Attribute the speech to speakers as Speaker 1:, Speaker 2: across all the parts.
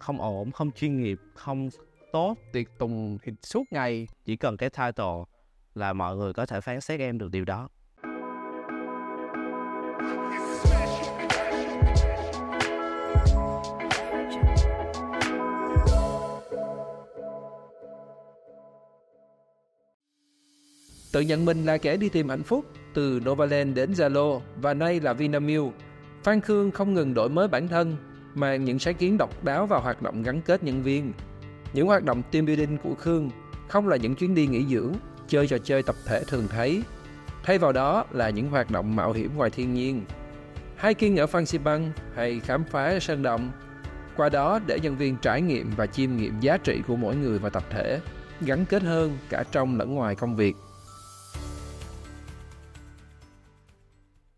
Speaker 1: không ổn không chuyên nghiệp không tốt.
Speaker 2: Tiệc tùng thì suốt ngày.
Speaker 1: Chỉ cần cái title là mọi người có thể phán xét em được điều đó.
Speaker 2: Tự nhận mình là kẻ đi tìm hạnh phúc từ Novaland đến Zalo và nay là Vinamilk. Phan Khương không ngừng đổi mới bản thân, mang những sáng kiến độc đáo vào hoạt động gắn kết nhân viên. Những hoạt động team building của Khương không là những chuyến đi nghỉ dưỡng, chơi trò chơi tập thể thường thấy. Thay vào đó là những hoạt động mạo hiểm ngoài thiên nhiên. Hiking ở Phan Xipang hay khám phá sơn động. Qua đó để nhân viên trải nghiệm và chiêm nghiệm giá trị của mỗi người và tập thể, gắn kết hơn cả trong lẫn ngoài công việc.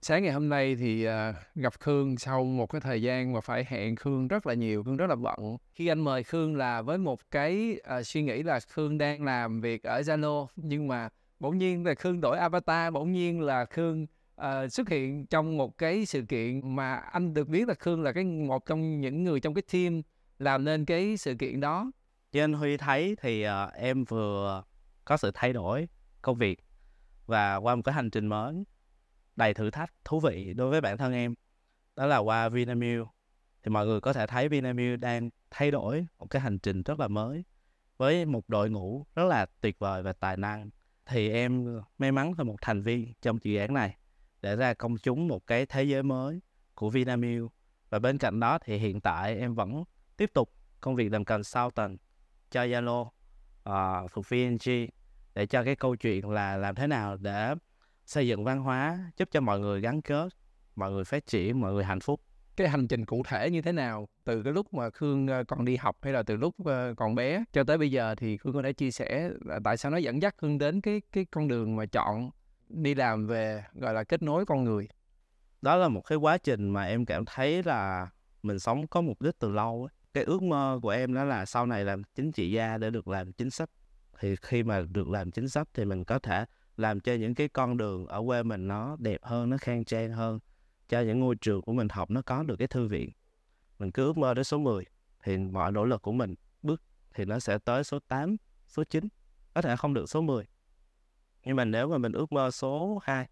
Speaker 2: Sáng ngày hôm nay thì uh, gặp Khương sau một cái thời gian mà phải hẹn Khương rất là nhiều, Khương rất là bận. Khi anh mời Khương là với một cái uh, suy nghĩ là Khương đang làm việc ở Zalo nhưng mà bỗng nhiên là Khương đổi avatar, bỗng nhiên là Khương uh, xuất hiện trong một cái sự kiện mà anh được biết là Khương là cái một trong những người trong cái team làm nên cái sự kiện đó.
Speaker 1: Như anh Huy thấy thì uh, em vừa có sự thay đổi công việc và qua một cái hành trình mới đầy thử thách thú vị đối với bản thân em. Đó là qua Vinamilk. Thì mọi người có thể thấy Vinamilk đang thay đổi một cái hành trình rất là mới với một đội ngũ rất là tuyệt vời và tài năng. Thì em may mắn là một thành viên trong dự án này để ra công chúng một cái thế giới mới của Vinamilk. Và bên cạnh đó thì hiện tại em vẫn tiếp tục công việc làm consultant cho Zalo uh, thuộc VNG để cho cái câu chuyện là làm thế nào để xây dựng văn hóa giúp cho mọi người gắn kết mọi người phát triển mọi người hạnh phúc.
Speaker 2: Cái hành trình cụ thể như thế nào? Từ cái lúc mà khương ờ, còn đi học hay là từ lúc ờ, còn bé cho tới bây giờ thì khương có thể chia sẻ tại sao nó dẫn dắt khương đến cái cái con đường mà chọn đi làm về gọi là kết nối con người?
Speaker 1: Đó là một cái quá trình mà em cảm thấy là mình sống có mục đích từ lâu ấy. cái ước mơ của em đó là sau này làm chính trị gia để được làm chính sách. Thì khi mà được làm chính sách thì mình có thể làm cho những cái con đường ở quê mình nó đẹp hơn nó khang trang hơn cho những ngôi trường của mình học nó có được cái thư viện. Mình cứ ước mơ đến số 10 thì mọi nỗ lực của mình bước thì nó sẽ tới số 8, số 9 có thể không được số 10 nhưng mà nếu mà mình ước mơ số 2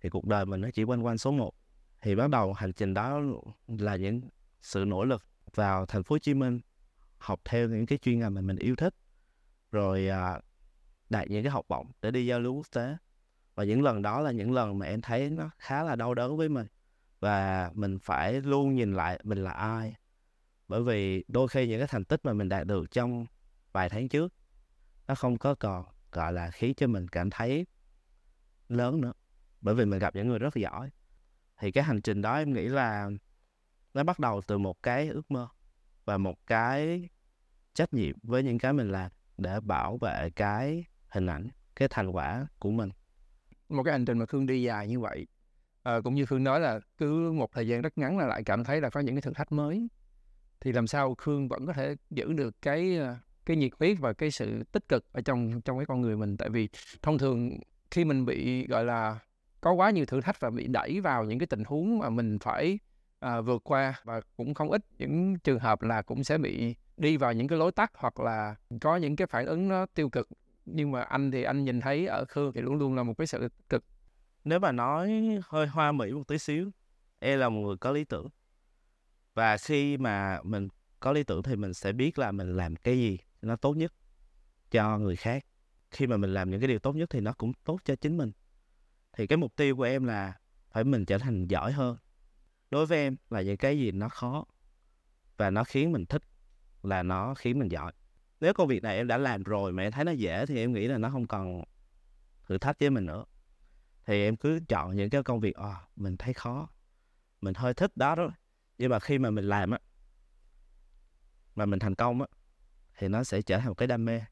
Speaker 1: thì cuộc đời mình nó chỉ quanh quanh số 1 thì bắt đầu hành trình đó là những sự nỗ lực vào thành phố Hồ Chí Minh học theo những cái chuyên ngành mà mình yêu thích. Rồi à, đạt những cái học bổng để đi giao lưu quốc tế. Và những lần đó là những lần mà em thấy nó khá là đau đớn với mình. Và mình phải luôn nhìn lại mình là ai. Bởi vì đôi khi những cái thành tích mà mình đạt được trong vài tháng trước, nó không có còn, gọi là, khiến cho mình cảm thấy lớn nữa. Bởi vì mình gặp những người rất là giỏi. Thì cái hành trình đó em nghĩ là nó bắt đầu từ một cái ước mơ và một cái trách nhiệm với những cái mình làm để bảo vệ cái hình ảnh cái thành quả của mình.
Speaker 2: Một cái hành trình mà khương đi dài như vậy à, cũng như khương nói là cứ một thời gian rất ngắn là lại cảm thấy là có những cái thử thách mới. Thì làm sao khương vẫn có thể giữ được cái ờ, cái nhiệt huyết và cái sự tích cực ở trong trong cái con người mình? Tại vì thông thường khi mình bị gọi là có quá nhiều thử thách và bị đẩy vào những cái tình huống mà mình phải à, vượt qua và cũng không ít những trường hợp là cũng sẽ bị đi vào những cái lối tắt hoặc là có những cái phản ứng nó tiêu cực nhưng mà anh thì anh nhìn thấy ở Khương thì luôn luôn là một cái sự cực.
Speaker 1: Nếu mà nói hơi hoa mỹ một tí xíu em là một người có lý tưởng. Và khi mà mình có lý tưởng thì mình sẽ biết là mình làm cái gì nó tốt nhất cho người khác. Khi mà mình làm những cái điều tốt nhất thì nó cũng tốt cho chính mình. Thì cái mục tiêu của em là phải mình trở thành giỏi hơn. Đối với em là những cái gì nó khó và nó khiến mình thích là nó khiến mình giỏi nếu công việc này em đã làm rồi mà em thấy nó dễ thì em nghĩ là nó không còn thử thách với mình nữa. Thì em cứ chọn những cái công việc à, mình thấy khó mình hơi thích đó đó. Nhưng mà khi mà mình làm á mà mình thành công á thì nó sẽ trở thành một cái đam mê.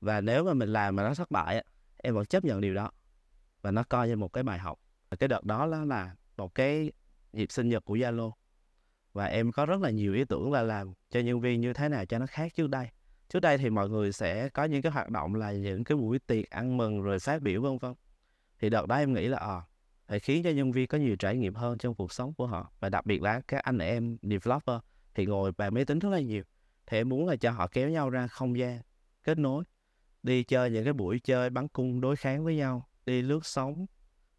Speaker 1: Và nếu mà mình làm mà nó thất bại á em vẫn chấp nhận điều đó. Và nó coi như một cái bài học. Cái đợt đó đó là một cái dịp sinh nhật của Zalo. Và em có rất là nhiều ý tưởng là làm cho nhân viên như thế nào cho nó khác trước đây trước đây thì mọi người sẽ có những cái hoạt động là những cái buổi tiệc ăn mừng rồi phát biểu vân vân. Thì đợt đó em nghĩ là à, phải khiến cho nhân viên có nhiều trải nghiệm hơn trong cuộc sống của họ và đặc biệt là các anh em developer thì ngồi bàn máy tính rất là nhiều. Thì em muốn là cho họ kéo nhau ra không gian kết nối đi chơi những cái buổi chơi bắn cung đối kháng với nhau đi lướt sóng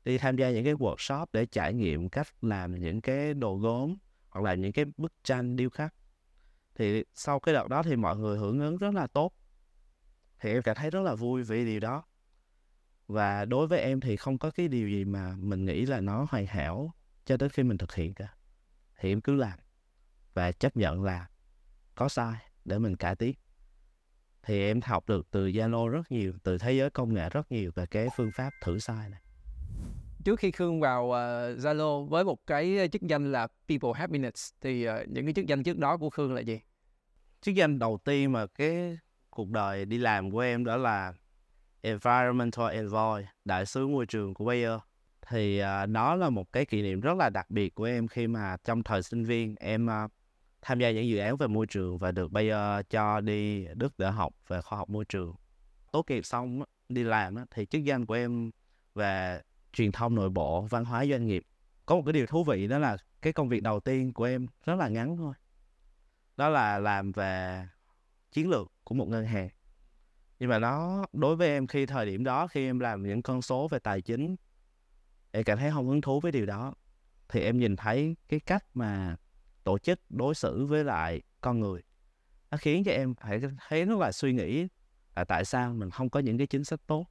Speaker 1: đi tham gia những cái workshop để trải nghiệm cách làm những cái đồ gốm hoặc là những cái bức tranh điêu khắc thì sau cái đợt đó thì mọi người hưởng ứng rất là tốt. Thì em cảm thấy rất là vui vì điều đó. Và đối với em thì không có cái điều gì mà mình nghĩ là nó hoàn hảo cho đến khi mình thực hiện cả. Thì em cứ làm và chấp nhận là có sai để mình cải tiến. Thì em học được từ Zalo rất nhiều, từ thế giới công nghệ rất nhiều về cái phương pháp thử sai này
Speaker 2: trước khi Khương vào ờ, Zalo uh, với một cái chức danh là People Happiness thì uh, những cái chức danh trước đó của Khương là gì?
Speaker 1: Chức danh đầu tiên mà cái cuộc đời đi làm của em đó là Environmental Envoy, đại sứ môi trường của Bayer. Thì uh, là một cái kỷ niệm rất là đặc biệt của em khi mà trong thời sinh viên em uh, tham gia những dự án về môi trường và được Bayer cho đi Đức để học về khoa học môi trường. Tốt nghiệp xong đi làm thì chức danh của em về truyền thông nội bộ, văn hóa doanh nghiệp. Có một cái điều thú vị đó là cái công việc đầu tiên của em rất là ngắn thôi. Đó là làm về chiến lược của một ngân hàng. Nhưng mà nó đối với em khi thời điểm đó khi em làm những con số về tài chính em cảm thấy không hứng thú với điều đó thì em nhìn thấy cái cách mà tổ chức đối xử với lại con người nó khiến cho em phải thấy rất là suy nghĩ là tại sao mình không có những cái chính sách tốt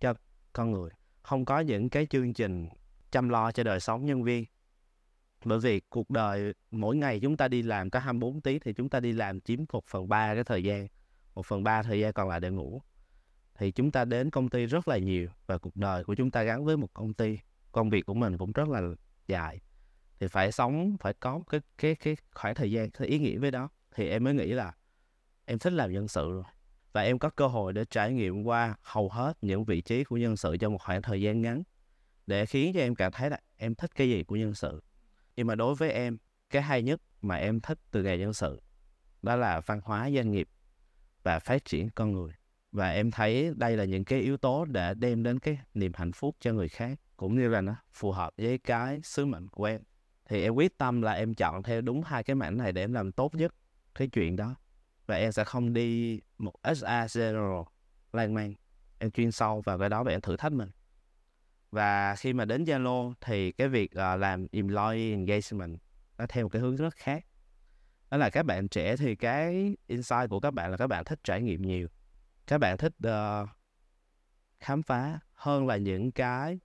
Speaker 1: cho con người không có những cái chương trình chăm lo cho đời sống nhân viên. Bởi vì cuộc đời, mỗi ngày chúng ta đi làm có 24 tiếng thì chúng ta đi làm chiếm 1 phần ba cái thời gian, một phần ba thời gian còn lại để ngủ. Thì chúng ta đến công ty rất là nhiều và cuộc đời của chúng ta gắn với một công ty, công việc của mình cũng rất là dài. Thì phải sống, phải có cái cái cái khoảng thời gian, cái ý nghĩa với đó. Thì em mới nghĩ là em thích làm nhân sự rồi và em có cơ hội để trải nghiệm qua hầu hết những vị trí của nhân sự trong một khoảng thời gian ngắn, để khiến cho em cảm thấy là em thích cái gì của nhân sự. Nhưng mà đối với em, cái hay nhất mà em thích từ nghề nhân sự, đó là văn hóa doanh nghiệp và phát triển con người. Và em thấy đây là những cái yếu tố để đem đến cái niềm hạnh phúc cho người khác, cũng như là nó phù hợp với cái sứ mệnh của em. Thì em quyết tâm là em chọn theo đúng hai cái mảnh này để em làm tốt nhất cái chuyện đó và em sẽ không đi một SA General lan man. Em chuyên sâu vào cái đó và em thử thách mình. Và khi mà đến Zalo thì cái việc uh, làm employee engagement nó theo một cái hướng rất khác. Đó là các bạn trẻ thì cái insight của các bạn là các bạn thích trải nghiệm nhiều. Các bạn thích uh, khám phá hơn là những cái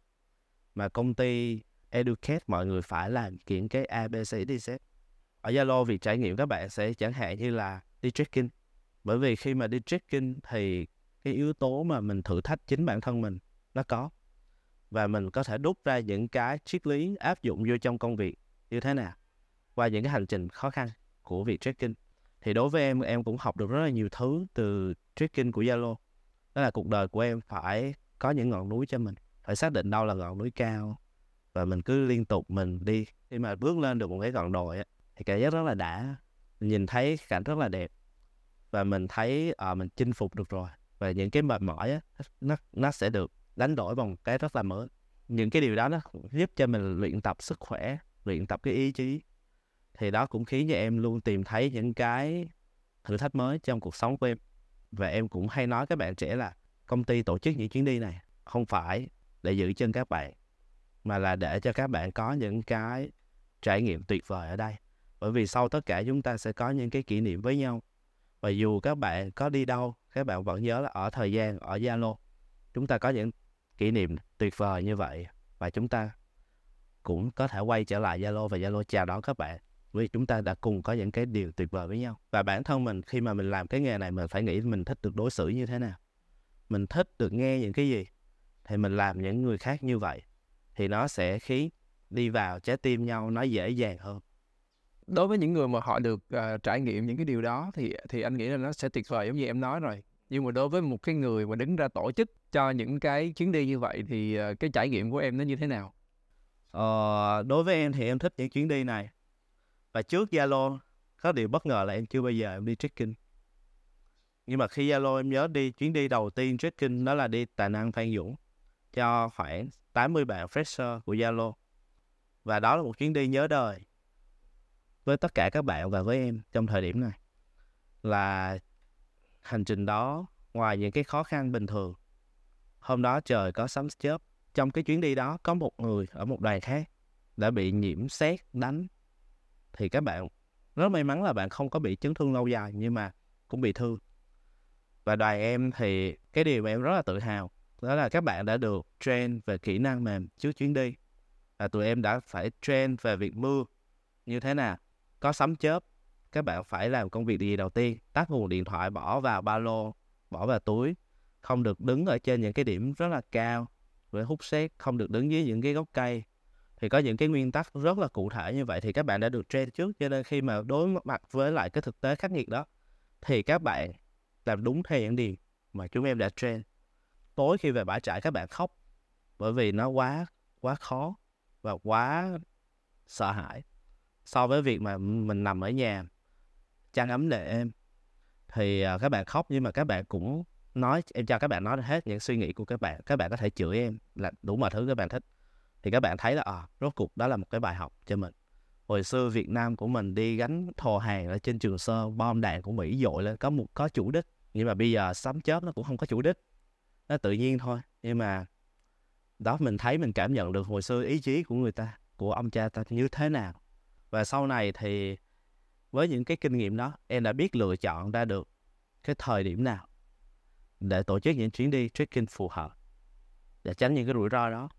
Speaker 1: mà công ty educate mọi người phải làm kiện cái ABC đi xét ở Zalo việc trải nghiệm các bạn sẽ chẳng hạn như là đi trekking. Bởi vì khi mà đi trekking thì cái yếu tố mà mình thử thách chính bản thân mình nó có. Và mình có thể đúc ra những cái triết lý áp dụng vô trong công việc như thế nào qua những cái hành trình khó khăn của việc trekking. Thì đối với em em cũng học được rất là nhiều thứ từ trekking của Zalo. Đó là cuộc đời của em phải có những ngọn núi cho mình, phải xác định đâu là ngọn núi cao và mình cứ liên tục mình đi. Khi mà bước lên được một cái ngọn đồi thì cảm giác rất là đã nhìn thấy cảnh rất là đẹp và mình thấy à, mình chinh phục được rồi và những cái mệt mỏi á nó nó sẽ được đánh đổi bằng cái rất là mới. Những cái điều đó nó giúp cho mình luyện tập sức khỏe luyện tập cái ý chí thì đó cũng khiến cho em luôn tìm thấy những cái thử thách mới trong cuộc sống của em. Và em cũng hay nói các bạn trẻ là công ty tổ chức những chuyến đi này không phải để giữ chân các bạn mà là để cho các bạn có những cái trải nghiệm tuyệt vời ở đây bởi vì sau tất cả chúng ta sẽ có những cái kỷ niệm với nhau. Và dù các bạn có đi đâu, các bạn vẫn nhớ là ở thời gian, ở Zalo, chúng ta có những kỷ niệm tuyệt vời như vậy. Và chúng ta cũng có thể quay trở lại Zalo và Zalo chào đón các bạn, vì chúng ta đã cùng có những cái điều tuyệt vời với nhau. Và bản thân mình, khi mà mình làm cái nghề này, mình phải nghĩ mình thích được đối xử như thế nào. Mình thích được nghe những cái gì, thì mình làm những người khác như vậy, thì nó sẽ khiến đi vào trái tim nhau nó dễ dàng hơn
Speaker 2: đối với những người mà họ được uh, trải nghiệm những cái điều đó thì thì anh nghĩ là nó sẽ tuyệt vời giống như em nói rồi. Nhưng mà đối với một cái người mà đứng ra tổ chức cho những cái chuyến đi như vậy thì uh, cái trải nghiệm của em nó như thế nào?
Speaker 1: Ờ, đối với em thì em thích những chuyến đi này. Và trước Zalo có điều bất ngờ là em chưa bao giờ em đi trekking. Nhưng mà khi Zalo em nhớ đi chuyến đi đầu tiên trekking đó là đi Tà Năng Phan Dũng cho khoảng 80 bạn fresher của Zalo. Và đó là một chuyến đi nhớ đời với tất cả các bạn và với em trong thời điểm này. Là hành trình đó, ngoài những cái khó khăn bình thường, hôm đó trời có sấm chớp, trong cái chuyến đi đó có một người ở một đoàn khác đã bị nhiễm xét đánh. Thì các bạn, rất may mắn là bạn không có bị chấn thương lâu dài, nhưng mà cũng bị thương. Và đoàn em thì, cái điều mà em rất là tự hào, đó là các bạn đã được train về kỹ năng mềm trước chuyến đi. Và tụi em đã phải train về việc mưa như thế nào có sấm chớp, các bạn phải làm công việc gì đầu tiên? Tắt nguồn điện thoại, bỏ vào ba lô, bỏ vào túi. Không được đứng ở trên những cái điểm rất là cao để hút sét, không được đứng dưới những cái gốc cây. Thì có những cái nguyên tắc rất là cụ thể như vậy thì các bạn đã được train trước, cho nên khi mà đối mặt với lại cái thực tế khắc nghiệt đó, thì các bạn làm đúng theo những điều mà chúng em đã train tối khi về bãi trại các bạn khóc, bởi vì nó quá quá khó và quá sợ hãi so với việc mà mình nằm ở nhà chăn ấm để em thì à, các bạn khóc nhưng mà các bạn cũng nói em cho các bạn nói hết những suy nghĩ của các bạn các bạn có thể chửi em là đủ mọi thứ các bạn thích. Thì các bạn thấy là à, rốt cuộc đó là một cái bài học cho mình. Hồi xưa Việt Nam của mình đi gánh thồ hàng ở trên Trường Sơn bom đạn của Mỹ dội lên có một có chủ đích nhưng mà bây giờ sấm chớp nó cũng không có chủ đích nó tự nhiên thôi. Nhưng mà đó mình thấy mình cảm nhận được hồi xưa ý chí của người ta của ông cha ta như thế nào và sau này thì với những cái kinh nghiệm đó em đã biết lựa chọn ra được cái thời điểm nào để tổ chức những chuyến đi trekking phù hợp để tránh những cái rủi ro đó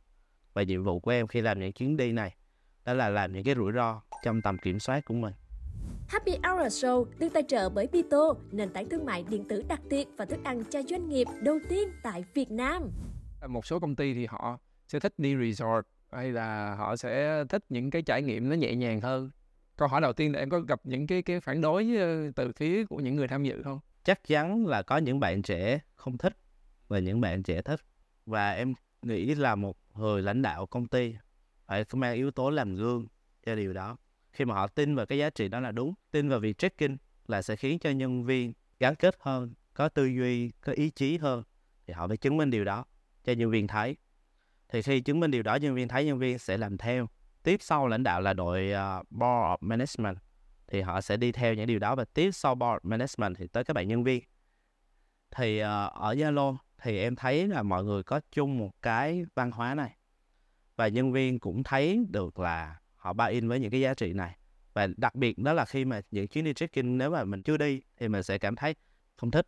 Speaker 1: và nhiệm vụ của em khi làm những chuyến đi này đó là làm những cái rủi ro trong tầm kiểm soát của mình
Speaker 3: Happy Hour Show được tài trợ bởi Pito, nền tảng thương mại điện tử đặc biệt và thức ăn cho doanh nghiệp đầu tiên tại Việt Nam.
Speaker 2: Một số công ty thì họ sẽ thích đi resort hay là họ sẽ thích những cái trải nghiệm nó nhẹ nhàng hơn. Câu hỏi đầu tiên là em có gặp những cái cái phản đối ờ, từ phía của những người tham dự không?
Speaker 1: Chắc chắn là có những bạn trẻ không thích và những bạn trẻ thích và em nghĩ là một người lãnh đạo công ty phải mang yếu tố làm gương cho điều đó khi mà họ tin vào cái giá trị đó là đúng, tin vào việc tracking là sẽ khiến cho nhân viên gắn kết hơn, có tư duy, có ý chí hơn, thì họ phải chứng minh điều đó cho nhân viên thấy thì khi chứng minh điều đó nhân viên thấy nhân viên sẽ làm theo. Tiếp sau lãnh đạo là đội uh, board of management. Thì họ sẽ đi theo những điều đó và tiếp sau board management thì tới các bạn nhân viên. Thì uh, ở Zalo thì em thấy là mọi người có chung một cái văn hóa này. Và nhân viên cũng thấy được là họ buy in với những cái giá trị này. Và đặc biệt đó là khi mà những chuyến đi trekking nếu mà mình chưa đi thì mình sẽ cảm thấy không thích.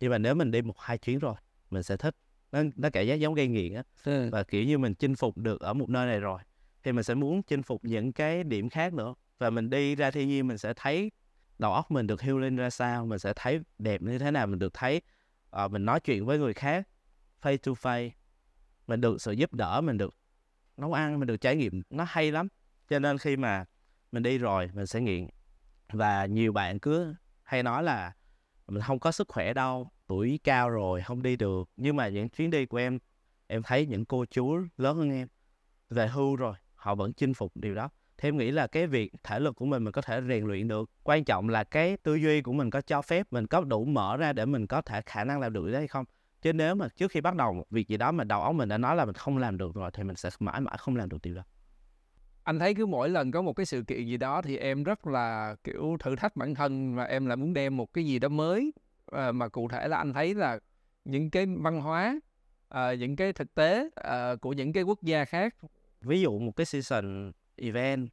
Speaker 1: Nhưng mà nếu mình đi một hai chuyến rồi mình sẽ thích nó nó cảm giác giống gây nghiện á. Ừ. và kiểu như mình chinh phục được ở một nơi này rồi thì mình sẽ muốn chinh phục những cái điểm khác nữa. Và mình đi ra thiên nhiên mình sẽ thấy đầu óc mình được healing ra sao mình sẽ thấy đẹp như thế nào mình được thấy uh, mình nói chuyện với người khác face to face. Mình được sự giúp đỡ mình được nấu ăn mình được trải nghiệm nó hay lắm. Cho nên khi mà mình đi rồi mình sẽ nghiện. Và nhiều bạn cứ hay nói là mình không có sức khỏe đâu tuổi cao rồi, không đi được. Nhưng mà những chuyến đi của em em thấy những cô chú lớn hơn em về hưu rồi, họ vẫn chinh phục điều đó. Thì em nghĩ là cái việc thể lực của mình mình có thể rèn luyện được. Quan trọng là cái tư duy của mình có cho phép mình có đủ mở ra để mình có thể khả năng làm được đấy hay không. Chứ nếu mà trước khi bắt đầu một việc gì đó mà đầu óc mình đã nói là mình không làm được rồi, thì mình sẽ mãi mãi không làm được điều đó.
Speaker 2: Anh thấy cứ mỗi lần có một cái sự kiện gì đó thì em rất là, kiểu, thử thách bản thân và em lại muốn đem một cái gì đó mới à, mà cụ thể là anh thấy là những cái văn hóa à, những cái thực tế à, của những cái quốc gia khác.
Speaker 1: Ví dụ một cái season event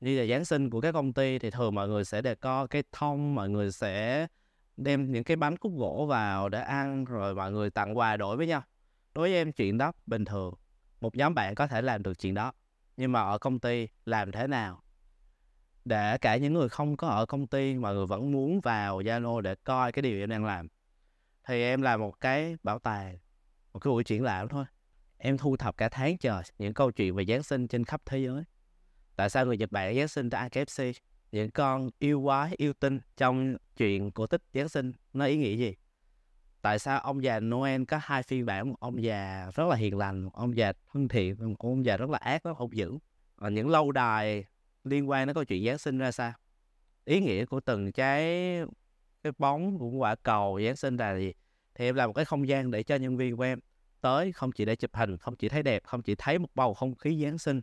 Speaker 1: như là Giáng sinh của các công ty thì thường mọi người sẽ đề co cái thông mọi người sẽ đem những cái bánh cúc gỗ vào để ăn rồi mọi người tặng quà đổi với nhau. Đối với em chuyện đó bình thường. Một nhóm bạn có thể làm được chuyện đó nhưng mà ở công ty làm thế nào? Để cả những người không có ở công ty mà người vẫn muốn vào Zalo để coi cái điều em đang làm. Thì em làm một cái bảo tàng, một cái buổi triển lãm thôi. Em thu thập cả tháng trời những câu chuyện về Giáng sinh trên khắp thế giới. Tại sao người Nhật Bản Giáng sinh tại KFC những con yêu quái, yêu tinh trong chuyện cổ tích Giáng sinh nó ý nghĩa gì? Tại sao ông già Noel có hai phiên bản, một ông già rất là hiền lành, một ông già thân thiện, một ông già rất là ác, rất hung dữ? Và những lâu đài liên quan đến câu chuyện Giáng sinh ra sao? Ý nghĩa của từng cái cái bóng của quả cầu Giáng sinh là gì thì em làm một cái không gian để cho nhân viên của em tới, không chỉ để chụp hình, không chỉ thấy đẹp, không chỉ thấy một bầu không khí Giáng sinh,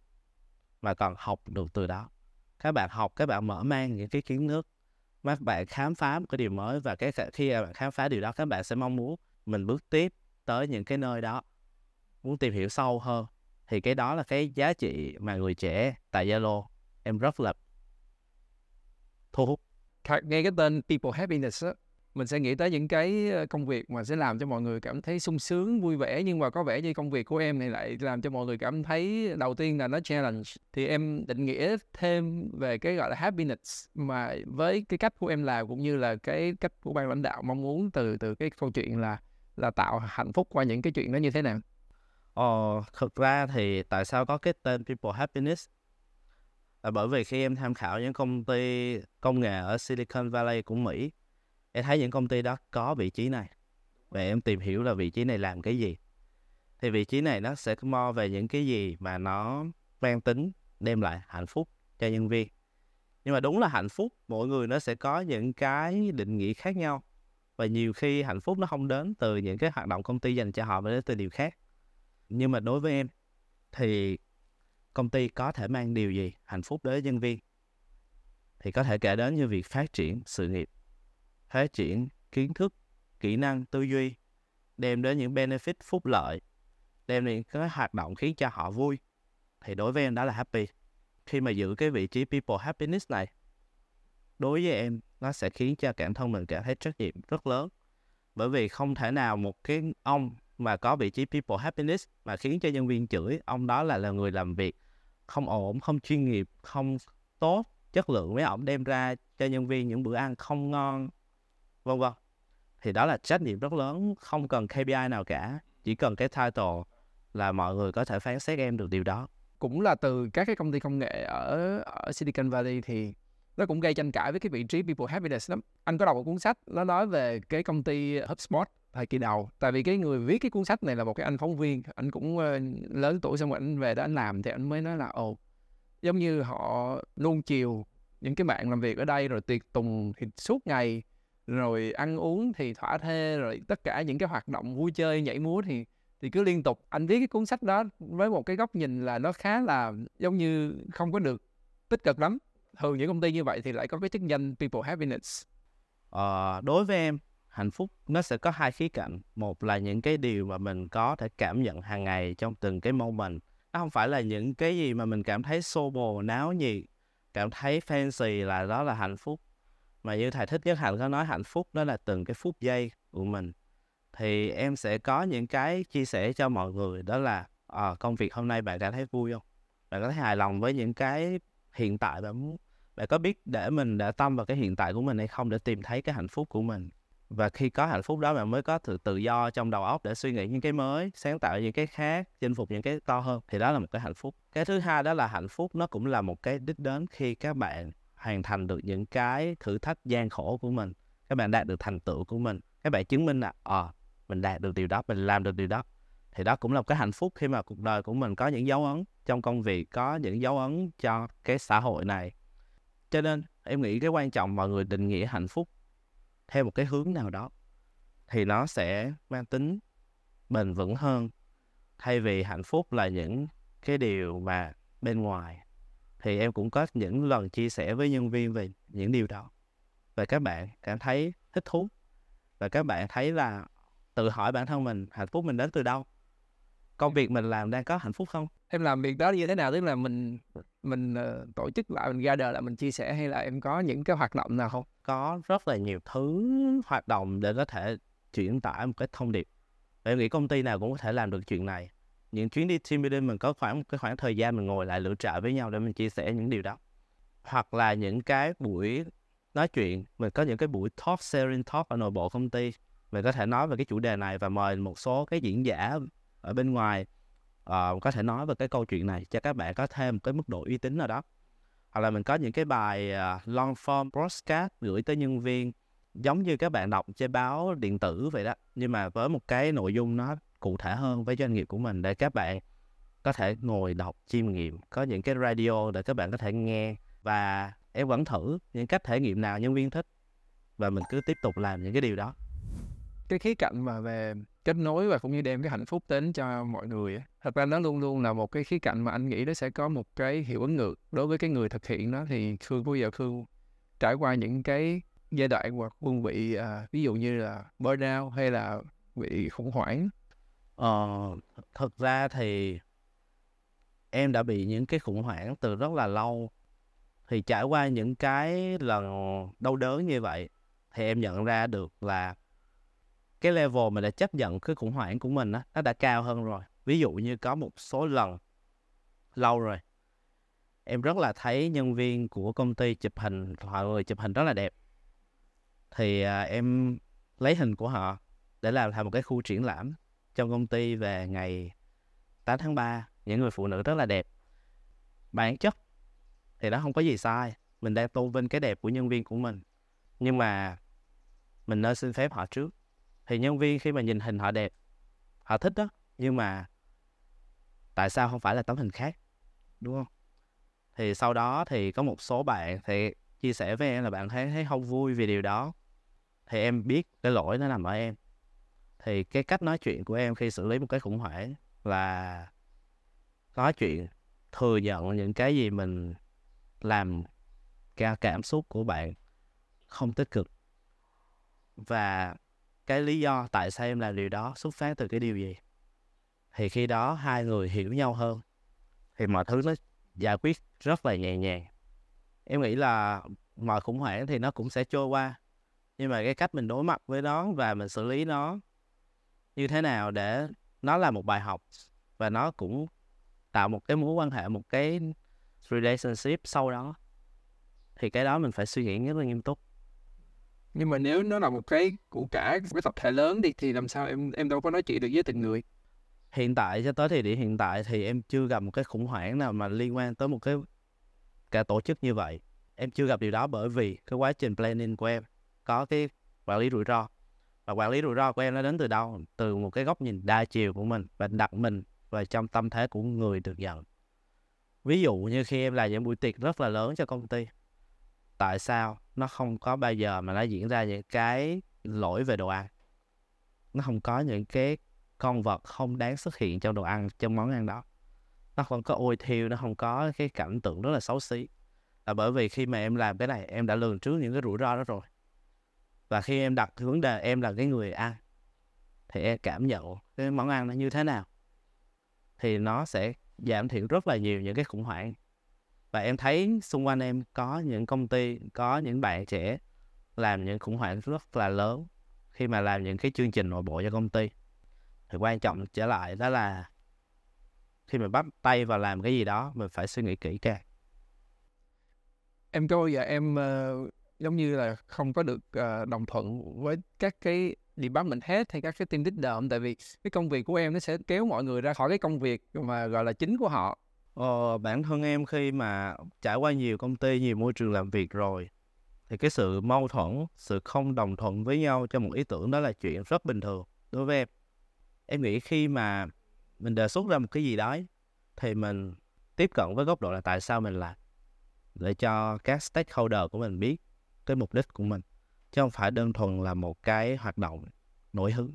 Speaker 1: mà còn học được từ đó. Các bạn học, các bạn mở mang những cái kiến thức các bạn khám phá một cái điều mới, và cái khi bạn khám phá điều đó, các bạn sẽ mong muốn mình bước tiếp tới những cái nơi đó, muốn tìm hiểu sâu hơn. Thì cái đó là cái giá trị mà người trẻ tại Zalo em rất là thu hút.
Speaker 2: Nghe cái tên people happiness á mình sẽ nghĩ tới những cái ờ, công việc mà sẽ làm cho mọi người cảm thấy sung sướng vui vẻ nhưng mà có vẻ như công việc của em này lại làm cho mọi người cảm thấy đầu tiên là nó challenge. Thì em định nghĩa thêm về cái gọi là happiness mà với cái cách của em làm cũng như là cái cách của ban lãnh đạo mong muốn từ từ cái câu chuyện là là tạo hạnh phúc qua những cái chuyện đó như thế nào?
Speaker 1: Ờ, thực ra thì tại sao có cái tên People Happiness là bởi vì khi em tham khảo những công ty, công nghệ ở Silicon Valley của Mỹ, em thấy những công ty đó có vị trí này. Và em tìm hiểu là vị trí này làm cái gì. Thì vị trí này nó sẽ mo về những cái gì mà nó mang tính đem lại hạnh phúc cho nhân viên. Nhưng mà đúng là hạnh phúc, mỗi người nó sẽ có những cái định nghĩa khác nhau. Và nhiều khi hạnh phúc nó không đến từ những cái hoạt động công ty dành cho họ mà đến từ điều khác. Nhưng mà đối với em, thì công ty có thể mang điều gì hạnh phúc đến nhân viên? Thì có thể kể đến như việc phát triển sự nghiệp, phát triển kiến thức, kỹ năng tư duy, đem đến những benefit phúc lợi, đem đến cái hoạt động khiến cho họ vui. Thì đối với em đó là happy. Khi mà giữ cái vị trí people happiness này, đối với em, nó sẽ khiến cho bản thân mình cảm thấy trách nhiệm rất lớn. Bởi vì không thể nào một cái ông mà có vị trí people happiness mà khiến cho nhân viên chửi ông đó là là người làm việc không ổn, không chuyên nghiệp, không tốt, chất lượng mấy ông đem ra cho nhân viên những bữa ăn không ngon, vân vân. Thì đó là trách nhiệm rất lớn, không cần KPI nào cả, chỉ cần cái title là mọi người có thể phán xét em được điều đó.
Speaker 2: Cũng là từ các cái công ty công nghệ ở ở Silicon Valley thì nó cũng gây tranh cãi với cái vị trí people happiness lắm. Anh có đọc một cuốn sách nó nói về cái công ty HubSpot thời kỳ đầu. Tại vì cái người viết cái cuốn sách này là một cái anh phóng viên anh cũng uh, lớn tuổi xong rồi anh về đó anh làm thì anh mới nói là ồ giống như họ luôn chiều những cái bạn làm việc ở đây rồi tiệc tùng thì suốt ngày rồi ăn uống thì thỏa thê rồi tất cả những cái hoạt động vui chơi nhảy múa thì thì cứ liên tục. Anh viết cái cuốn sách đó với một cái góc nhìn là nó khá là giống như không có được tích cực lắm. Thường những công ty như vậy thì lại có cái chức danh people happiness.
Speaker 1: À, đối với em hạnh phúc nó sẽ có hai khía cạnh. Một là những cái điều mà mình có thể cảm nhận hàng ngày trong từng cái moment. Nó không phải là những cái gì mà mình cảm thấy xô bồ náo nhiệt cảm thấy fancy là đó là hạnh phúc. Mà như thầy thích nhất hạnh có nói hạnh phúc đó là từng cái phút giây của mình. Thì em sẽ có những cái chia sẻ cho mọi người đó là à, công việc hôm nay bạn cảm thấy vui không? Bạn có thấy hài lòng với những cái hiện tại bạn muốn? Bạn có biết để mình đã tâm vào cái hiện tại của mình hay không để tìm thấy cái hạnh phúc của mình? Và khi có hạnh phúc đó bạn mới có sự tự do trong đầu óc để suy nghĩ những cái mới sáng tạo những cái khác chinh phục những cái to hơn. Thì đó là một cái hạnh phúc. Cái thứ hai đó là hạnh phúc nó cũng là một cái đích đến khi các bạn hoàn thành được những cái thử thách gian khổ của mình. Các bạn đạt được thành tựu của mình. Các bạn chứng minh là ờ à, mình đạt được điều đó mình làm được điều đó. Thì đó cũng là một cái hạnh phúc khi mà cuộc đời của mình có những dấu ấn trong công việc có những dấu ấn cho cái xã hội này. Cho nên em nghĩ cái quan trọng mọi người định nghĩa hạnh phúc theo một cái hướng nào đó thì nó sẽ mang tính bền vững hơn thay vì hạnh phúc là những cái điều mà bên ngoài. Thì em cũng có những lần chia sẻ với nhân viên về những điều đó. Và các bạn cảm thấy thích thú và các bạn thấy là tự hỏi bản thân mình hạnh phúc mình đến từ đâu? Công việc mình làm đang có hạnh phúc không?
Speaker 2: Em làm việc đó như thế nào? Tức là mình mình uh, tổ chức lại mình ra đời là mình chia sẻ hay là em có những cái hoạt động nào không?
Speaker 1: Có rất là nhiều thứ hoạt động để có thể chuyển tải một cái thông điệp. Em nghĩ công ty nào cũng có thể làm được chuyện này. Những chuyến đi team building mình có khoảng cái khoảng thời gian mình ngồi lại lựa trại với nhau để mình chia sẻ những điều đó. Hoặc là những cái buổi nói chuyện mình có những cái buổi talk sharing talk ở nội bộ công ty. Mình có thể nói về cái chủ đề này và mời một số cái diễn giả ở bên ngoài uh, có thể nói về cái câu chuyện này cho các bạn có thêm một cái mức độ uy tín nào đó hoặc là mình có những cái bài à, long form broadcast gửi tới nhân viên, giống như các bạn đọc trên báo điện tử vậy đó, nhưng mà với một cái nội dung nó cụ thể hơn với doanh nghiệp của mình để các bạn có thể ngồi đọc, chiêm nghiệm, có những cái radio để các bạn có thể nghe và em vẫn thử những cách thể nghiệm nào nhân viên thích và mình cứ tiếp tục làm những cái điều đó
Speaker 2: cái khía cạnh mà về kết nối và cũng như đem cái hạnh phúc đến cho mọi người á. Thật ra nó luôn luôn là một cái khía cạnh mà anh nghĩ nó sẽ có một cái hiệu ứng ngược đối với cái người thực hiện nó. Thì khương bây giờ khương trải qua những cái giai đoạn hoặc quân bị à, ví dụ như là burnout hay là bị khủng hoảng.
Speaker 1: Ờ, thực ra thì em đã bị những cái khủng hoảng từ rất là lâu. Thì trải qua những cái lần đau đớn như vậy thì em nhận ra được là cái level mà để chấp nhận cái khủng hoảng của mình á nó đã cao hơn rồi. Ví dụ như có một số lần lâu rồi em rất là thấy nhân viên của công ty chụp hình họ người chụp hình rất là đẹp. Thì à, em lấy hình của họ để làm thành một cái khu triển lãm trong công ty về ngày 8 tháng 3 những người phụ nữ rất là đẹp. Bản chất thì nó không có gì sai mình đang tôn vinh cái đẹp của nhân viên của mình. Nhưng mà mình nên xin phép họ trước thì nhân viên khi mà nhìn hình họ đẹp, họ thích đó nhưng mà tại sao không phải là tấm hình khác, đúng không? Thì sau đó thì có một số bạn thì chia sẻ với em là bạn thấy thấy không vui vì điều đó. Thì em biết cái lỗi nó nằm ở em. Thì cái cách nói chuyện của em khi xử lý một cái khủng hoảng là nói chuyện thừa nhận những cái gì mình làm ca cảm xúc của bạn không tích cực. Và cái lý do tại sao em làm điều đó xuất phát từ cái điều gì? Thì khi đó hai người hiểu nhau hơn, thì mọi thứ nó giải quyết rất là nhẹ nhàng. Em nghĩ là mọi khủng hoảng thì nó cũng sẽ trôi qua, nhưng mà cái cách mình đối mặt với nó và mình xử lý nó như thế nào để nó là một bài học và nó cũng tạo một cái mối quan hệ, một cái relationship sau đó, thì cái đó mình phải suy nghĩ rất là nghiêm túc
Speaker 2: nhưng mà nếu nó là một cái cụ cả một cái tập thể lớn đi, thì làm sao em em đâu có nói chuyện được với từng người?
Speaker 1: Hiện tại cho tới thời điểm hiện tại thì em chưa gặp một cái khủng hoảng nào mà liên quan tới một cái, cả tổ chức như vậy. Em chưa gặp điều đó bởi vì cái quá trình planning của em có cái quản lý rủi ro. Và quản lý rủi ro của em nó đến từ đâu? Từ một cái góc nhìn đa chiều của mình và đặt mình vào trong tâm thế của người được nhận. Ví dụ như khi em làm những buổi tiệc rất là lớn cho công ty tại sao nó không có bao giờ mà nó diễn ra những cái lỗi về đồ ăn? Nó không có những cái con vật không đáng xuất hiện trong đồ ăn, trong món ăn đó. Nó không có ôi thiêu, nó không có cái cảnh tượng rất là xấu xí. Là bởi vì khi mà em làm cái này, em đã lường trước những cái rủi ro đó rồi. Và khi em đặt vấn đề em là cái người ăn, thì em cảm nhận cái món ăn nó như thế nào, thì nó sẽ giảm thiểu rất là nhiều những cái khủng hoảng và em thấy xung quanh em có những công ty có những bạn trẻ làm những khủng hoảng rất là lớn khi mà làm những cái chương trình nội bộ cho công ty thì quan trọng trở lại đó là khi mà bắt tay vào làm cái gì đó mình phải suy nghĩ kỹ càng
Speaker 2: em có bao giờ em uh, giống như là không có được uh, đồng thuận với các cái department head hay các cái team leader không? Tại vì cái công việc của em nó sẽ kéo mọi người ra khỏi cái công việc mà gọi là chính của họ.
Speaker 1: Ờ, bản thân em khi mà trải qua nhiều công ty, nhiều môi trường làm việc rồi thì cái sự mâu thuẫn, sự không đồng thuận với nhau cho một ý tưởng đó là chuyện rất bình thường đối với em. Em nghĩ khi mà mình đề xuất ra một cái gì đó thì mình tiếp cận với góc độ là tại sao mình làm để cho các stakeholder của mình biết cái mục đích của mình chứ không phải đơn thuần là một cái hoạt động nổi hứng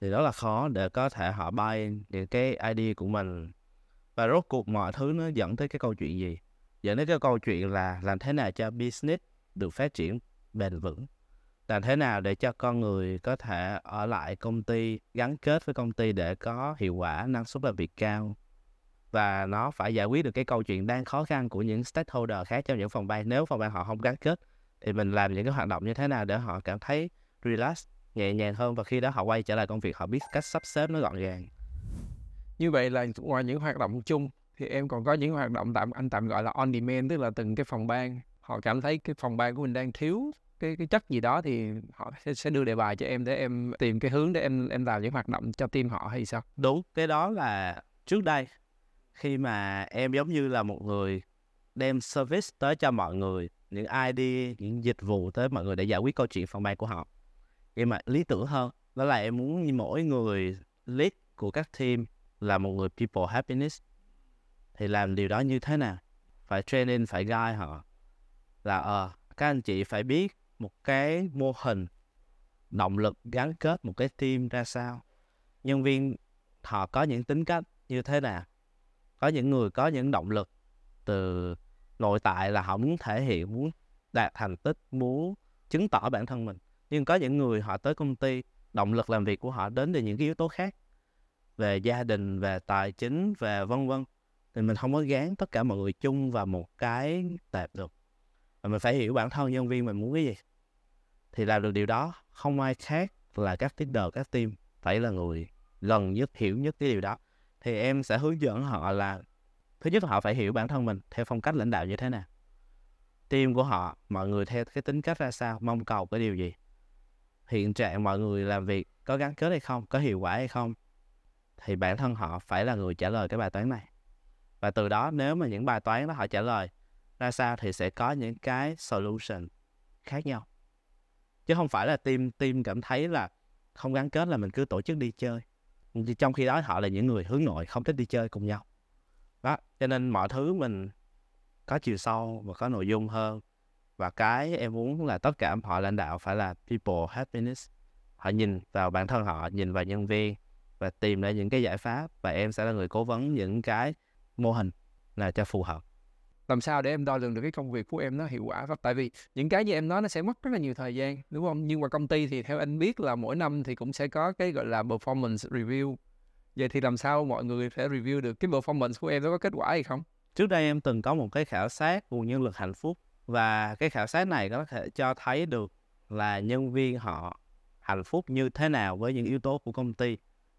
Speaker 1: thì đó là khó để có thể họ buy những cái idea của mình và rốt cuộc mọi thứ nó dẫn tới cái câu chuyện gì? Dẫn đến cái câu chuyện là làm thế nào cho business được phát triển bền vững? Làm thế nào để cho con người có thể ở lại công ty, gắn kết với công ty để có hiệu quả, năng suất làm việc cao? Và nó phải giải quyết được cái câu chuyện đang khó khăn của những stakeholder khác trong những phòng ban. Nếu phòng ban họ không gắn kết, thì mình làm những cái hoạt động như thế nào để họ cảm thấy relax, nhẹ nhàng hơn? Và khi đó họ quay trở lại công việc, họ biết cách sắp xếp nó gọn gàng
Speaker 2: như vậy là ngoài những hoạt động chung thì em còn có những hoạt động tạm anh tạm gọi là on demand tức là từng cái phòng ban họ cảm thấy cái phòng ban của mình đang thiếu cái cái chất gì đó thì họ sẽ, sẽ đưa đề bài cho em để em tìm cái hướng để em em làm những hoạt động cho team họ hay sao?
Speaker 1: Đúng cái đó là trước đây khi mà em giống như là một người đem service tới cho mọi người những idea những dịch vụ tới mọi người để giải quyết câu chuyện phòng ban của họ. Nhưng mà lý tưởng hơn đó là em muốn như mỗi người lead của các team là một người people happiness thì làm điều đó như thế nào? Phải training phải guide họ. Là ờ uh, các anh chị phải biết một cái mô hình động lực gắn kết một cái team ra sao. Nhân viên họ có những tính cách như thế nào? Có những người có những động lực từ nội tại là họ muốn thể hiện muốn đạt thành tích muốn chứng tỏ bản thân mình. Nhưng có những người họ tới công ty động lực làm việc của họ đến từ những cái yếu tố khác về gia đình, về tài chính, về vân vân. Thì mình không có gán tất cả mọi người chung vào một cái tệp được. Và mình phải hiểu bản thân nhân viên mình muốn cái gì. Thì làm được điều đó, không ai khác là các leader, các team phải là người gần nhất, hiểu nhất cái điều đó. Thì em sẽ hướng dẫn họ là, thứ nhất là họ phải hiểu bản thân mình theo phong cách lãnh đạo như thế nào. Team của họ, mọi người theo cái tính cách ra sao, mong cầu cái điều gì. Hiện trạng mọi người làm việc có gắn kết hay không, có hiệu quả hay không thì bản thân họ phải là người trả lời cái bài toán này. Và từ đó nếu mà những bài toán đó họ trả lời ra sao thì sẽ có những cái solution khác nhau. Chứ không phải là team team cảm thấy là không gắn kết là mình cứ tổ chức đi chơi. Trong khi đó họ là những người hướng nội không thích đi chơi cùng nhau. Đó, cho nên mọi thứ mình có chiều sâu và có nội dung hơn. Và cái em muốn là tất cả họ lãnh đạo phải là people happiness. Họ nhìn vào bản thân họ, nhìn vào nhân viên và tìm ra những cái giải pháp và em sẽ là người cố vấn những cái mô hình là cho phù hợp.
Speaker 2: Làm sao để em đo lường được cái công việc của em nó hiệu quả tại vì những cái như em nói nó sẽ mất rất là nhiều thời gian đúng không? Nhưng mà công ty thì theo anh biết là mỗi năm thì cũng sẽ có cái gọi là performance review. Vậy thì làm sao mọi người sẽ review được cái performance của em nó có kết quả hay không?
Speaker 1: Trước đây em từng có một cái khảo sát nguồn nhân lực hạnh phúc và cái khảo sát này có thể cho thấy được là nhân viên họ hạnh phúc như thế nào với những yếu tố của công ty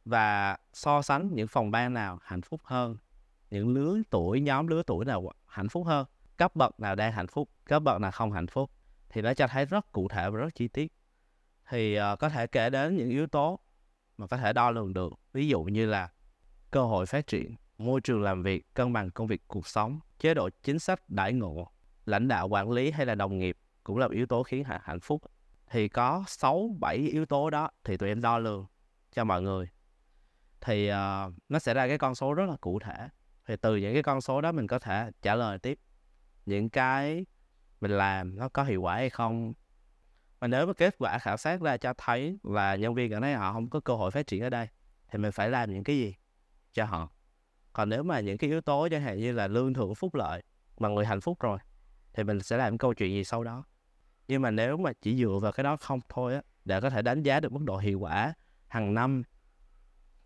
Speaker 1: và so sánh những phòng ban nào hạnh phúc hơn những lứa tuổi nhóm lứa tuổi nào hạnh phúc hơn cấp bậc nào đang hạnh phúc cấp bậc nào không hạnh phúc thì nó cho thấy rất cụ thể và rất chi tiết. Thì uh, có thể kể đến những yếu tố mà có thể đo lường được. Ví dụ như là cơ hội phát triển môi trường làm việc cân bằng công việc cuộc sống chế độ chính sách đãi ngộ lãnh đạo quản lý hay là đồng nghiệp cũng là yếu tố khiến hạnh phúc. Thì có 6 7 yếu tố đó thì tụi em đo lường cho mọi người thì uh, nó sẽ ra cái con số rất là cụ thể. Thì từ những cái con số đó mình có thể trả lời tiếp những cái mình làm nó có hiệu quả hay không. Mà nếu mà kết quả khảo sát ra cho thấy là nhân viên ở đây họ không có cơ hội phát triển ở đây thì mình phải làm những cái gì cho họ? Còn nếu mà những cái yếu tố chẳng hạn như là lương thưởng phúc lợi mà người hạnh phúc rồi thì mình sẽ làm câu chuyện gì sau đó? Nhưng mà nếu mà chỉ dựa vào cái đó không thôi á để có thể đánh giá được mức độ hiệu quả hàng năm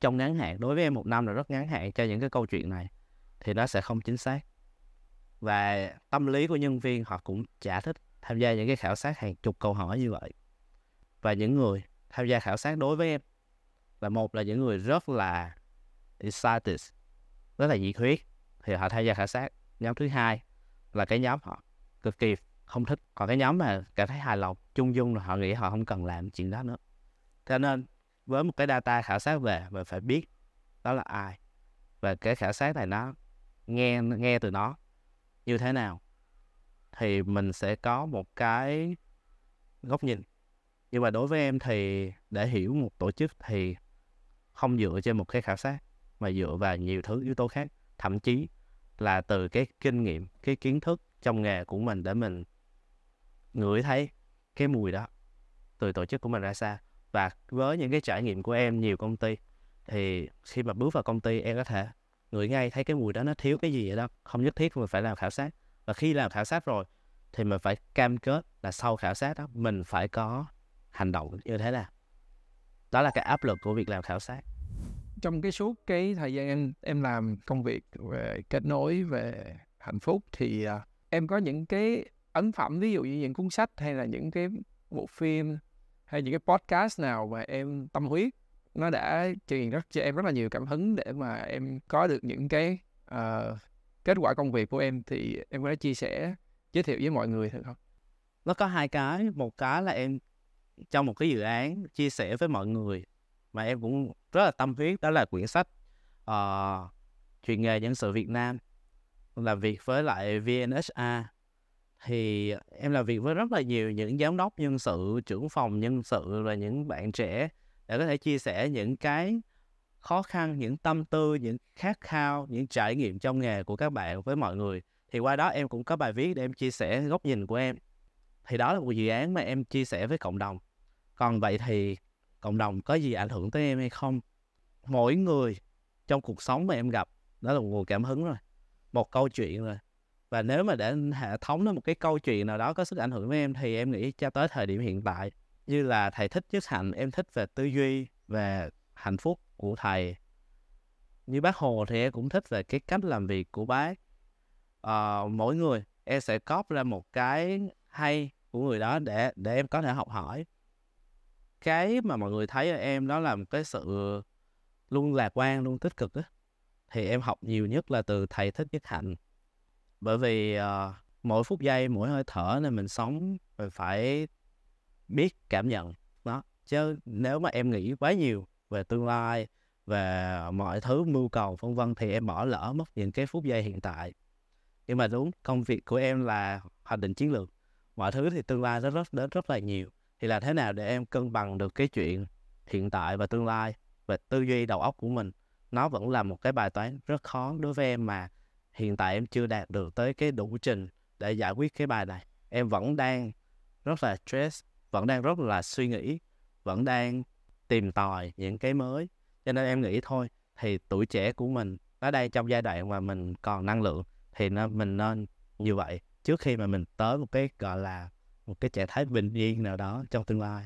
Speaker 1: trong ngắn hạn, đối với em một năm là rất ngắn hạn cho những cái câu chuyện này, thì nó sẽ không chính xác. Và tâm lý của nhân viên họ cũng chả thích tham gia những cái khảo sát hàng chục câu hỏi như vậy. Và những người tham gia khảo sát đối với em là một là những người rất là excited, rất là nhiệt huyết, thì họ tham gia khảo sát. Nhóm thứ hai là cái nhóm họ cực kỳ không thích. Còn cái nhóm mà cảm thấy hài lòng, chung dung là họ nghĩ họ không cần làm chuyện đó nữa. Cho nên với một cái data khảo sát về mình phải biết đó là ai. Và cái khảo sát này nó nghe nghe từ nó như thế nào thì mình sẽ có một cái góc nhìn. Nhưng mà đối với em thì để hiểu một tổ chức thì không dựa trên một cái khảo sát, mà dựa vào nhiều thứ, yếu tố khác. Thậm chí là từ cái kinh nghiệm, cái kiến thức trong nghề của mình để mình ngửi thấy cái mùi đó từ tổ chức của mình ra sao và với những cái trải nghiệm của em nhiều công ty thì khi mà bước vào công ty em có thể ngửi ngay thấy cái mùi đó nó thiếu cái gì vậy đó không nhất thiết mình phải làm khảo sát. Và khi làm khảo sát rồi thì mình phải cam kết là sau khảo sát đó mình phải có hành động như thế nào. Đó là cái áp lực của việc làm khảo sát.
Speaker 2: Trong cái suốt cái thời gian em em làm công việc về kết nối về hạnh phúc thì uh, em có những cái ấn phẩm ví dụ như những cuốn sách hay là những cái bộ phim hay những cái podcast nào mà em tâm huyết nó đã truyền rất cho em rất là nhiều cảm hứng để mà em có được những cái uh, kết quả công việc của em thì em có thể chia sẻ giới thiệu với mọi người được không?
Speaker 1: Nó có hai cái, một cái là em trong một cái dự án chia sẻ với mọi người mà em cũng rất là tâm huyết đó là quyển sách uh, chuyện nghề nhân sự Việt Nam làm việc với lại VNHA thì em làm việc với rất là nhiều những giám đốc, nhân sự, trưởng phòng nhân sự và những bạn trẻ để có thể chia sẻ những cái khó khăn, những tâm tư, những khát khao, những trải nghiệm trong nghề của các bạn với mọi người. Thì qua đó em cũng có bài viết để em chia sẻ góc nhìn của em. Thì đó là một dự án mà em chia sẻ với cộng đồng. Còn vậy thì cộng đồng có gì ảnh hưởng tới em hay không? Mỗi người trong cuộc sống mà em gặp, đó là một nguồn cảm hứng rồi, một câu chuyện rồi và nếu mà để hệ thống nó một cái câu chuyện nào đó có sức ảnh hưởng với em thì em nghĩ cho tới thời điểm hiện tại như là thầy thích nhất hạnh em thích về tư duy về hạnh phúc của thầy. Như bác hồ thì em cũng thích về cái cách làm việc của bác. À, mỗi người em sẽ cóp ra một cái hay của người đó để để em có thể học hỏi. Cái mà mọi người thấy ở em đó là một cái sự luôn lạc quan luôn tích cực á. Thì em học nhiều nhất là từ thầy thích nhất hạnh bởi vì uh, mỗi phút giây mỗi hơi thở nên mình sống mình phải biết cảm nhận đó. Chứ nếu mà em nghĩ quá nhiều về tương lai về mọi thứ mưu cầu vân vân thì em bỏ lỡ mất những cái phút giây hiện tại. Nhưng mà đúng công việc của em là hoạch định chiến lược. Mọi thứ thì tương lai rất rất đến rất là nhiều. Thì là thế nào để em cân bằng được cái chuyện hiện tại và tương lai và tư duy đầu óc của mình? Nó vẫn là một cái bài toán rất khó đối với em mà hiện tại em chưa đạt được tới cái đủ trình để giải quyết cái bài này. Em vẫn đang rất là stress vẫn đang rất là suy nghĩ vẫn đang tìm tòi những cái mới. Cho nên em nghĩ thôi thì tuổi trẻ của mình ở đây trong giai đoạn mà mình còn năng lượng thì nó mình nên như vậy trước khi mà mình tới một cái gọi là một cái trạng thái bình yên nào đó trong tương lai.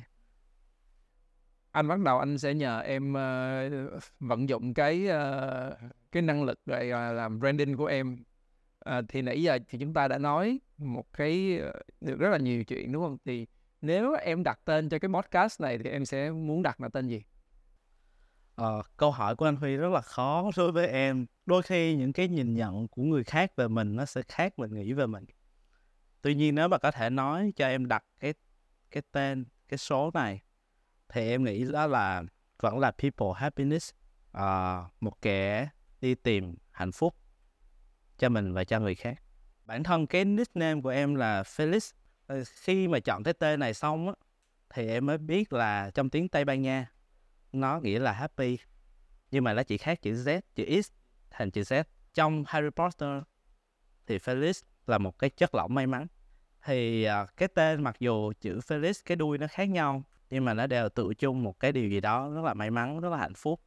Speaker 2: Anh bắt đầu anh sẽ nhờ em uh, vận dụng cái uh, cái năng lực về làm branding của em à, thì nãy giờ thì chúng ta đã nói một cái ờ, được rất là nhiều chuyện đúng không thì nếu em đặt tên cho cái podcast này thì em sẽ muốn đặt là tên gì
Speaker 1: Ờ, câu hỏi của anh Huy rất là khó đối với em. Đôi khi những cái nhìn nhận của người khác về mình nó sẽ khác mình nghĩ về mình. Tuy nhiên nếu mà có thể nói cho em đặt cái cái tên, cái số này thì em nghĩ đó là vẫn là people happiness. Ờ, một kẻ đi tìm hạnh phúc cho mình và cho người khác. Bản thân cái nickname của em là Felix. Ờ, khi mà chọn cái tên này xong á thì em mới biết là trong tiếng Tây Ban Nha nó nghĩa là happy nhưng mà nó chỉ khác chữ Z chữ X thành chữ Z trong Harry Potter thì Felix là một cái chất lỏng may mắn thì uh, cái tên mặc dù chữ Felix cái đuôi nó khác nhau nhưng mà nó đều tự chung một cái điều gì đó rất là may mắn rất là hạnh phúc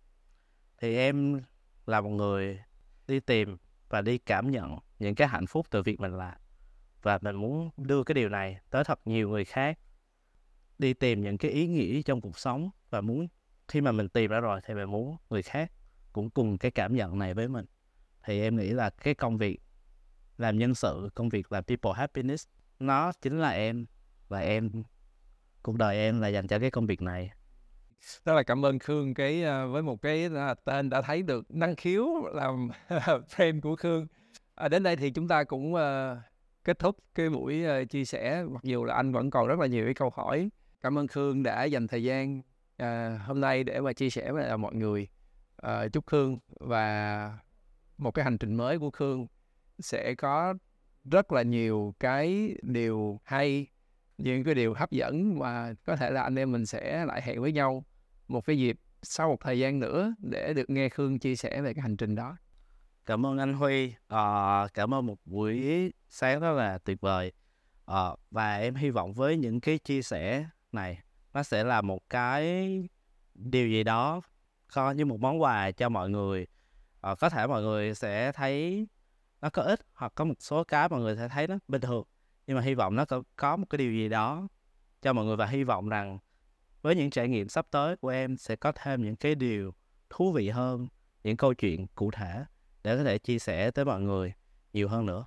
Speaker 1: thì em là một người đi tìm và đi cảm nhận những cái hạnh phúc từ việc mình làm. Và mình muốn đưa cái điều này tới thật nhiều người khác, đi tìm những cái ý nghĩa trong cuộc sống. Và muốn, khi mà mình tìm ra rồi thì mình muốn người khác cũng cùng cái cảm nhận này với mình. Thì em nghĩ là cái công việc làm nhân sự, công việc làm people happiness, nó chính là em. Và em, cuộc đời em là dành cho cái công việc này
Speaker 2: rất là cảm ơn Khương cái uh, với một cái uh, tên đã thấy được năng khiếu làm frame của Khương. À, đến đây thì chúng ta cũng uh, kết thúc cái buổi uh, chia sẻ. Mặc dù là anh vẫn còn rất là nhiều cái câu hỏi. Cảm ơn Khương đã dành thời gian uh, hôm nay để mà chia sẻ với mọi người. Uh, chúc Khương và một cái hành trình mới của Khương sẽ có rất là nhiều cái điều hay những cái điều hấp dẫn và có thể là anh em mình sẽ lại hẹn với nhau một cái dịp sau một thời gian nữa để được nghe Khương chia sẻ về cái hành trình đó.
Speaker 1: Cảm ơn anh Huy, à, cảm ơn một buổi sáng rất là tuyệt vời. À, và em hy vọng với những cái chia sẻ này nó sẽ là một cái điều gì đó coi như một món quà cho mọi người. À, có thể mọi người sẽ thấy nó có ích hoặc có một số cái mọi người sẽ thấy nó bình thường nhưng mà hy vọng nó có, có một cái điều gì đó cho mọi người và hy vọng rằng với những trải nghiệm sắp tới của em sẽ có thêm những cái điều thú vị hơn những câu chuyện cụ thể để có thể chia sẻ tới mọi người nhiều hơn nữa.